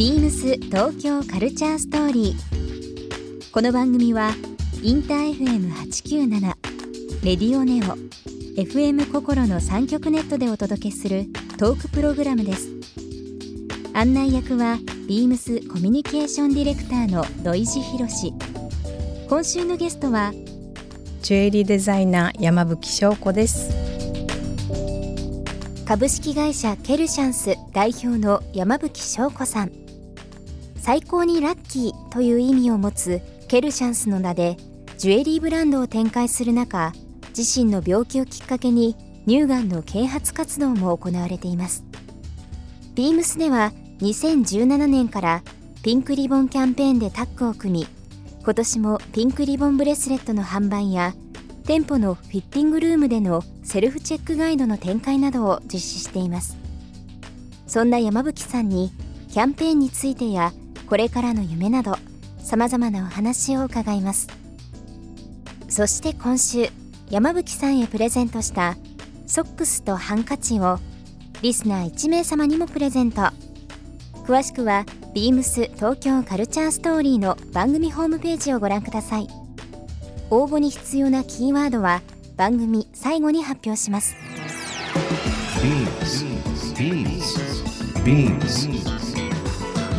ビームス東京カルチャーストーリー。この番組はインター FM897 レディオネオ FM 心の三極ネットでお届けするトークプログラムです。案内役はビームスコミュニケーションディレクターの土井博志。今週のゲストはジュエリーデザイナー山吹翔子です株式会社ケルシャンス代表の山吹翔子さん最高にラッキーという意味を持つケルシャンスの名でジュエリーブランドを展開する中自身の病気をきっかけに乳がんの啓発活動も行われています。ビームスでは2017年からピンクリボンキャンペーンでタッグを組み今年もピンクリボンブレスレットの販売や店舗のフィッティングルームでのセルフチェックガイドの展開などを実施しています。そんな山吹さんにキャンペーンについてやこれからの夢などさまざまなお話を伺います。そして今週山吹さんへプレゼントしたソックスとハンカチをリスナー1名様にもプレゼント。詳しくはビームス東京カルチャーストーリーの番組ホームページをご覧ください。応募に必要なキーワードは番組最後に発表します。BEAMS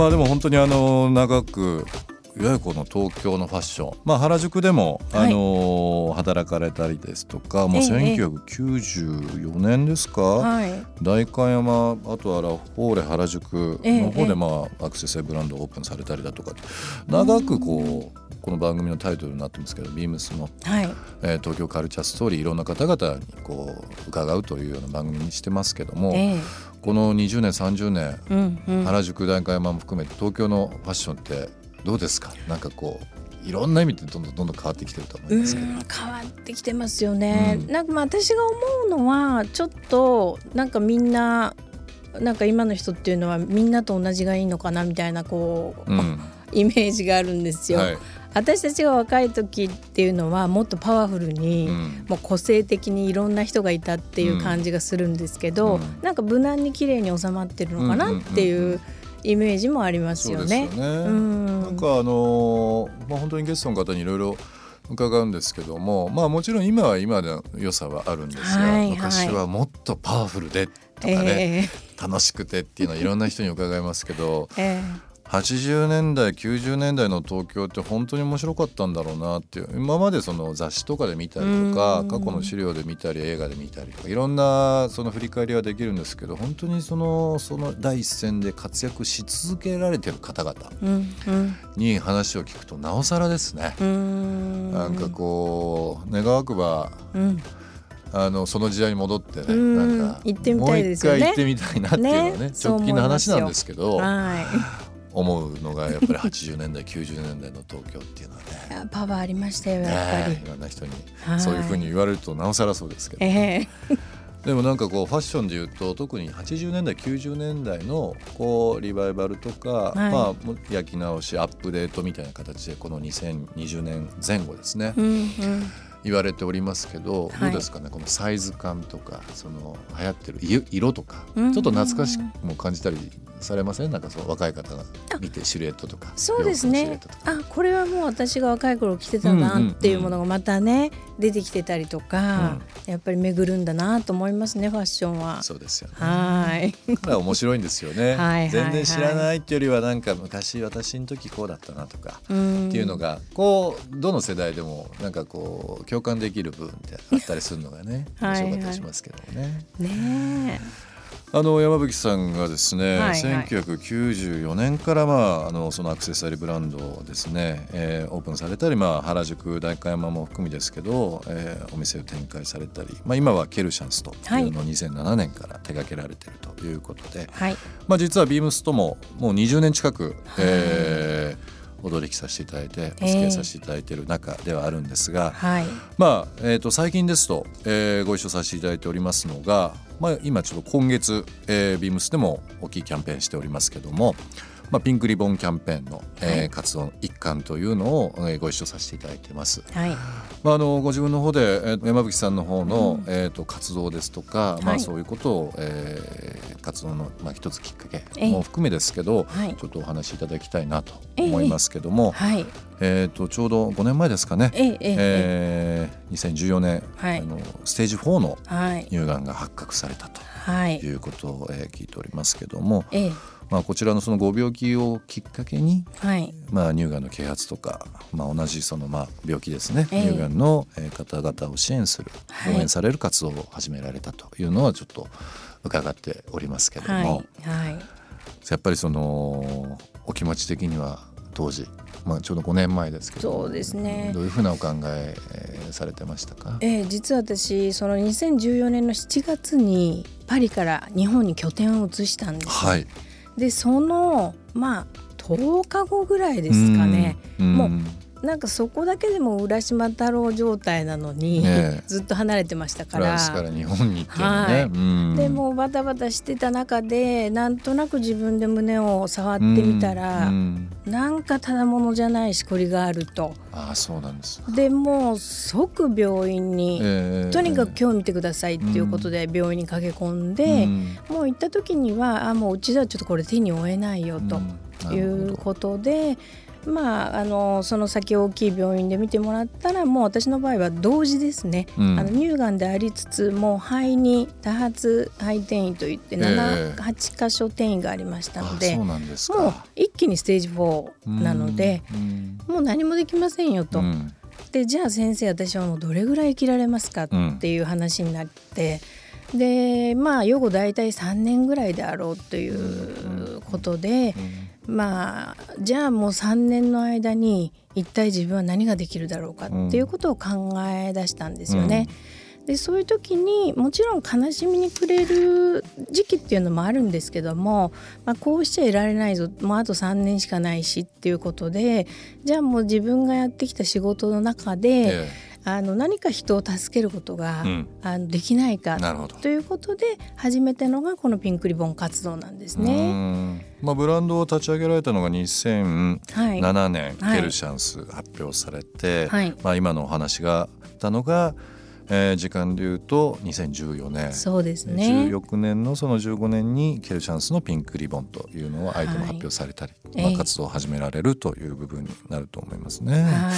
まあでも本当にあの長くいわゆるこの東京のファッション、まあ、原宿でも、はい。あの働かれたりですとかもうええ1994年ですか、はい。代官山あとはラフォーレ原宿ええの方で、まあアクセサリーブランドをオープンされたりだとか長くこうこの番組のタイトルになってますけどビームスの、はい。えー東京カルチャーストーリーいろんな方々にこう伺うというような番組にしてますけども、ええ。この20年30年うんうん。原宿代官山も含めて東京のファッションってどうですか？なんかこういろんな意味でどんどんどんどん変わってきてると思いますけど。うん変わってきてますよね、うん。なんかまあ私が思うのはちょっとなんかみんななんか今の人っていうのはみんなと同じがいいのかなみたいなこう、うん。イメージがあるんですよ、はい私たちが若い時っていうのはもっとパワフルに、うん。もう個性的にいろんな人がいたっていう感じがするんですけど、うん。なんか無難に綺麗に収まってるのかなっていうイメージもありますよね。なんかあのーまあ本当にゲストの方にいろいろ伺うんですけども、まあもちろん今は今の良さはあるんですが、はいはい。昔はもっとパワフルでとかね、え楽しくてっていうのはいろんな人に伺いますけど、ええ80年代90年代の東京って本当に面白かったんだろうなっていう。今までその雑誌とかで見たりとかうん。過去の資料で見たり映画で見たりとかいろんなその振り返りはできるんですけど本当にそのその第一線で活躍し続けられてる方々に話を聞くとなおさらですね。ん。なんかこう願わくばうん。あのその時代に戻ってねうん。なんかもう一回行ってみたいなっていうのはねね直近の話なんですけどは思うのがやっぱり80年代90年代の東京っていうのはね。パワーありましたよやっぱり。ね。いろんな人にはい。そういうふうに言われるとなおさらそうですけど、ええ。でもなんかこうファッションでいうと特に80年代90年代のこうリバイバルとか、い。まあ焼き直しアップデートみたいな形でこの2020年前後ですね、うんうん言われておりますけど、はい。どうですかね？このサイズ感とかその流行ってる色色とか、うん。ちょっと懐かしくも感じたりされません？なんかそう若い方が見てシルエットとかそうですね。あこれはもう私が若い頃着てたなっていうものがまたね出てきてたりとか、やっぱり巡るんだなと思いますねファッションは。そうですよね。はい。面白いんですよね。はい全然知らないっていうよりはなんか昔私の時こうだったなとかっっていうのがこうどの世代でもなんかこう共感できる部分ってあったりするのがねはいはい。面白かったりしますけどもね。ねあの山吹さんがですね、はいはい。1994年から、まあ、あのそのアクセサリーブランドをですね、えーオープンされたり、まあ、原宿代官山も含みですけど、えーお店を展開されたり、まあ、今はケルシャンスというのを2007年から手掛けられているということで、はい。まあ、実はビームスとももう20年近く、えーお取引させていただいてお付き合いさせていただいている中ではあるんですが、はい。まあえー、と最近ですと、えーご一緒させていただいておりますのが、まあ、今ちょっと今月、えー、ビームスでも大きいキャンペーンしておりますけども、まあ、ピンクリボンキャンペーンの、えー活動の一環というのを、えーご一緒させていただいてます。はい。まあ、あのご自分の方で、えー山吹さんの方の、えー、と活動ですとか、まあ、はいそういうことを、えー活動の、まあ、一つきっかけええ。も含めですけど、はい。ちょっとお話しいただきたいなと思いますけども、はい。えー、とちょうど5年前ですかね、えええええー2014年、はい。あのステージ4のはい。乳がんが発覚されたとはい。いうことを、えー聞いておりますけども、ええまあ、こちらのそのご病気をきっかけに、はい。まあ、乳がんの啓発とか、まあ、同じそのまあ病気ですね、ええ。乳がんのえー方々を支援するはい。応援される活動を始められたというのはちょっと伺っておりますけども、はい。はい。やっぱりそのお気持ち的には当時、まあ、ちょうど5年前ですけどそうですね。どういうふうなお考ええーされてましたか？ええ実は私その2014年の7月にパリから日本に拠点を移したんです、はいでそのまあ10日後ぐらいですかね。うん。もなんかそこだけでも浦島太郎状態なのに、ねえ。ずっと離れてましたから。から日本に行ってるね、はい。うん。でもうバタバタしてた中でなんとなく自分で胸を触ってみたら、うん。うん。なんかただものじゃないしこりがあると。ああそうなんです、でもう即病院に、えーとにかく今日見てくださいっていうことで病院に駆け込んで、うん。もう行った時にはあもううちではちょっとこれ手に負えないよとうん。いうことで、まあ、あのその先大きい病院で見てもらったらもう私の場合は同時ですね、うん。あの乳がんでありつつもう肺に多発肺転移といってえ7、え8箇所転移がありましたのであそうなんですもうか一気にステージ4なので、うんもう何もできませんよと。うん。でじゃあ先生私はもうどれぐらい生きられますかっていう話になって、でまあ予後大体3年ぐらいであろうということで、まあじゃあもう3年の間に一体自分は何ができるだろうかっていうことを考え出したんですよね。でそういう時にもちろん悲しみに暮れる時期っていうのもあるんですけども、まあ、こうしちゃいられないぞ。もうあと3年しかないしっていうことでじゃあもう自分がやってきた仕事の中で、えあの何か人を助けることが、うん。あのできないかということで始めたのがこのピンクリボン活動なんですうね。ん。まあ、ブランドを立ち上げられたのが2007はい、年、はい。ケルシャンス発表されて、はい。まあ、今のお話があったのが、えー時間でいうと2014年。そうですね。16年のその15年にケルシャンスのピンクリボンというのをアイテムはい発表されたり、ええまあ、活動を始められるという部分になると思いますね。はい。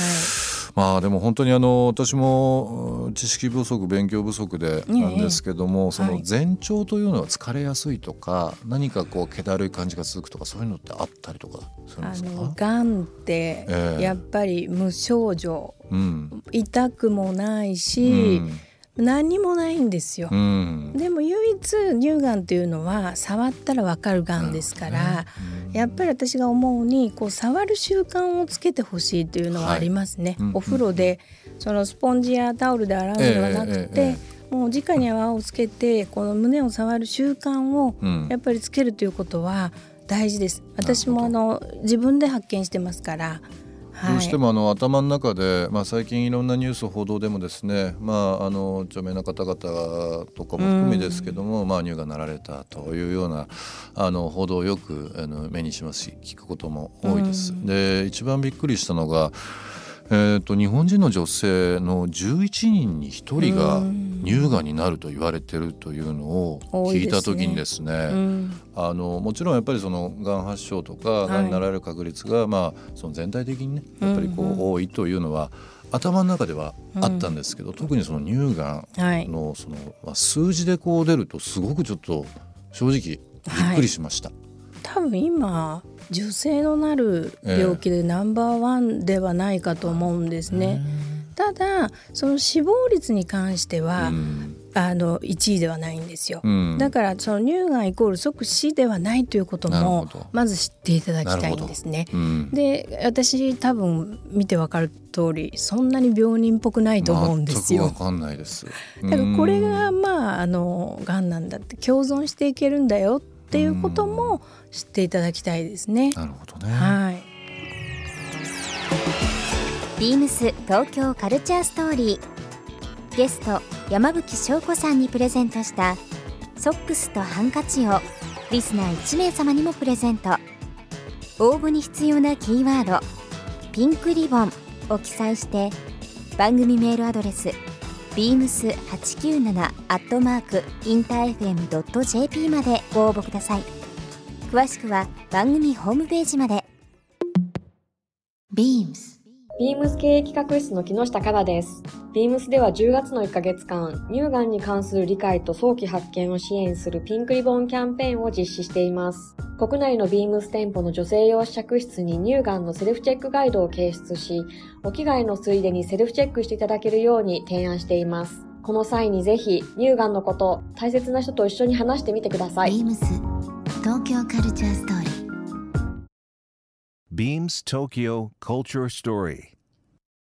まあでも本当にあの私もうん知識不足勉強不足でなんですけども、そのはい。前兆というのは疲れやすいとか何かこう気だるい感じが続くとかそういうのってあったりとかするんあですか？のがんってええ。やっぱり無症状、うん痛くもないし、何もないんですよ。うんでも唯一乳がんっていうのは触ったらわかるがんですから、やっぱり私が思うにこう触る習慣をつけてほしいというのはありますね。はいうんお風呂でそのスポンジやタオルで洗うのではなくて、ええええもう直に泡をつけてこの胸を触る習慣をうんやっぱりつけるということは大事です。私もあの自分で発見してますから。はい、どうしてもあの頭の中で、まあ、最近いろんなニュース報道でもですね、まあ、あの著名な方々とかも含めですけども、まあ、乳がんなられたというようなあの報道をよくあの目にしますし聞くことも多いです。で一番びっくりしたのがえー、と日本人の女性の11人に1人が乳がんになると言われてるというのを聞いた時にですねうんあのもちろんやっぱりそのがん発症とかい。がんになられる確率が、まあその全体的にねやっぱりこう、うんうん多いというのは頭の中ではあったんですけど、特にその乳がはい。んのその、まあ、数字でこう出るとすごくちょっと正直びっくりしました。多分今女性のなる病気でナンバーワンではないかと思うんですね。ただその死亡率に関しては、うんあの1位ではないんですよ、うん、だからその乳がんイコール即死ではないということもまず知っていただきたいんですね。うん、で私多分見てわかる通りそんなに病人っぽくないと思うんですよ。わかんないです。だからこれがまああのがんなんだって共存していけるんだよっていうことも知っていただきたいですね。なるほどね。はい。ビームス東京カルチャーストーリー。ゲスト山吹翔子さんにプレゼントしたソックスとハンカチをリスナー1名様にもプレゼント。応募に必要なキーワード「ピンクリボン」を記載して番組メールアドレス beams897 アットマークインター FM.jp までご応募ください。詳しくは番組ホームページまで。Beams ビームス経営企画室の木下香奈です。ビームスでは10月の1ヶ月間、乳がんに関する理解と早期発見を支援するピンクリボンキャンペーンを実施しています。国内のビームス店舗の女性用試着室に乳がんのセルフチェックガイドを掲出し、お着替えのついでにセルフチェックしていただけるように提案しています。この際にぜひ、乳がんのこと、大切な人と一緒に話してみてください。ビームス東京カルチャーストーリー Beams Tokyo Culture Story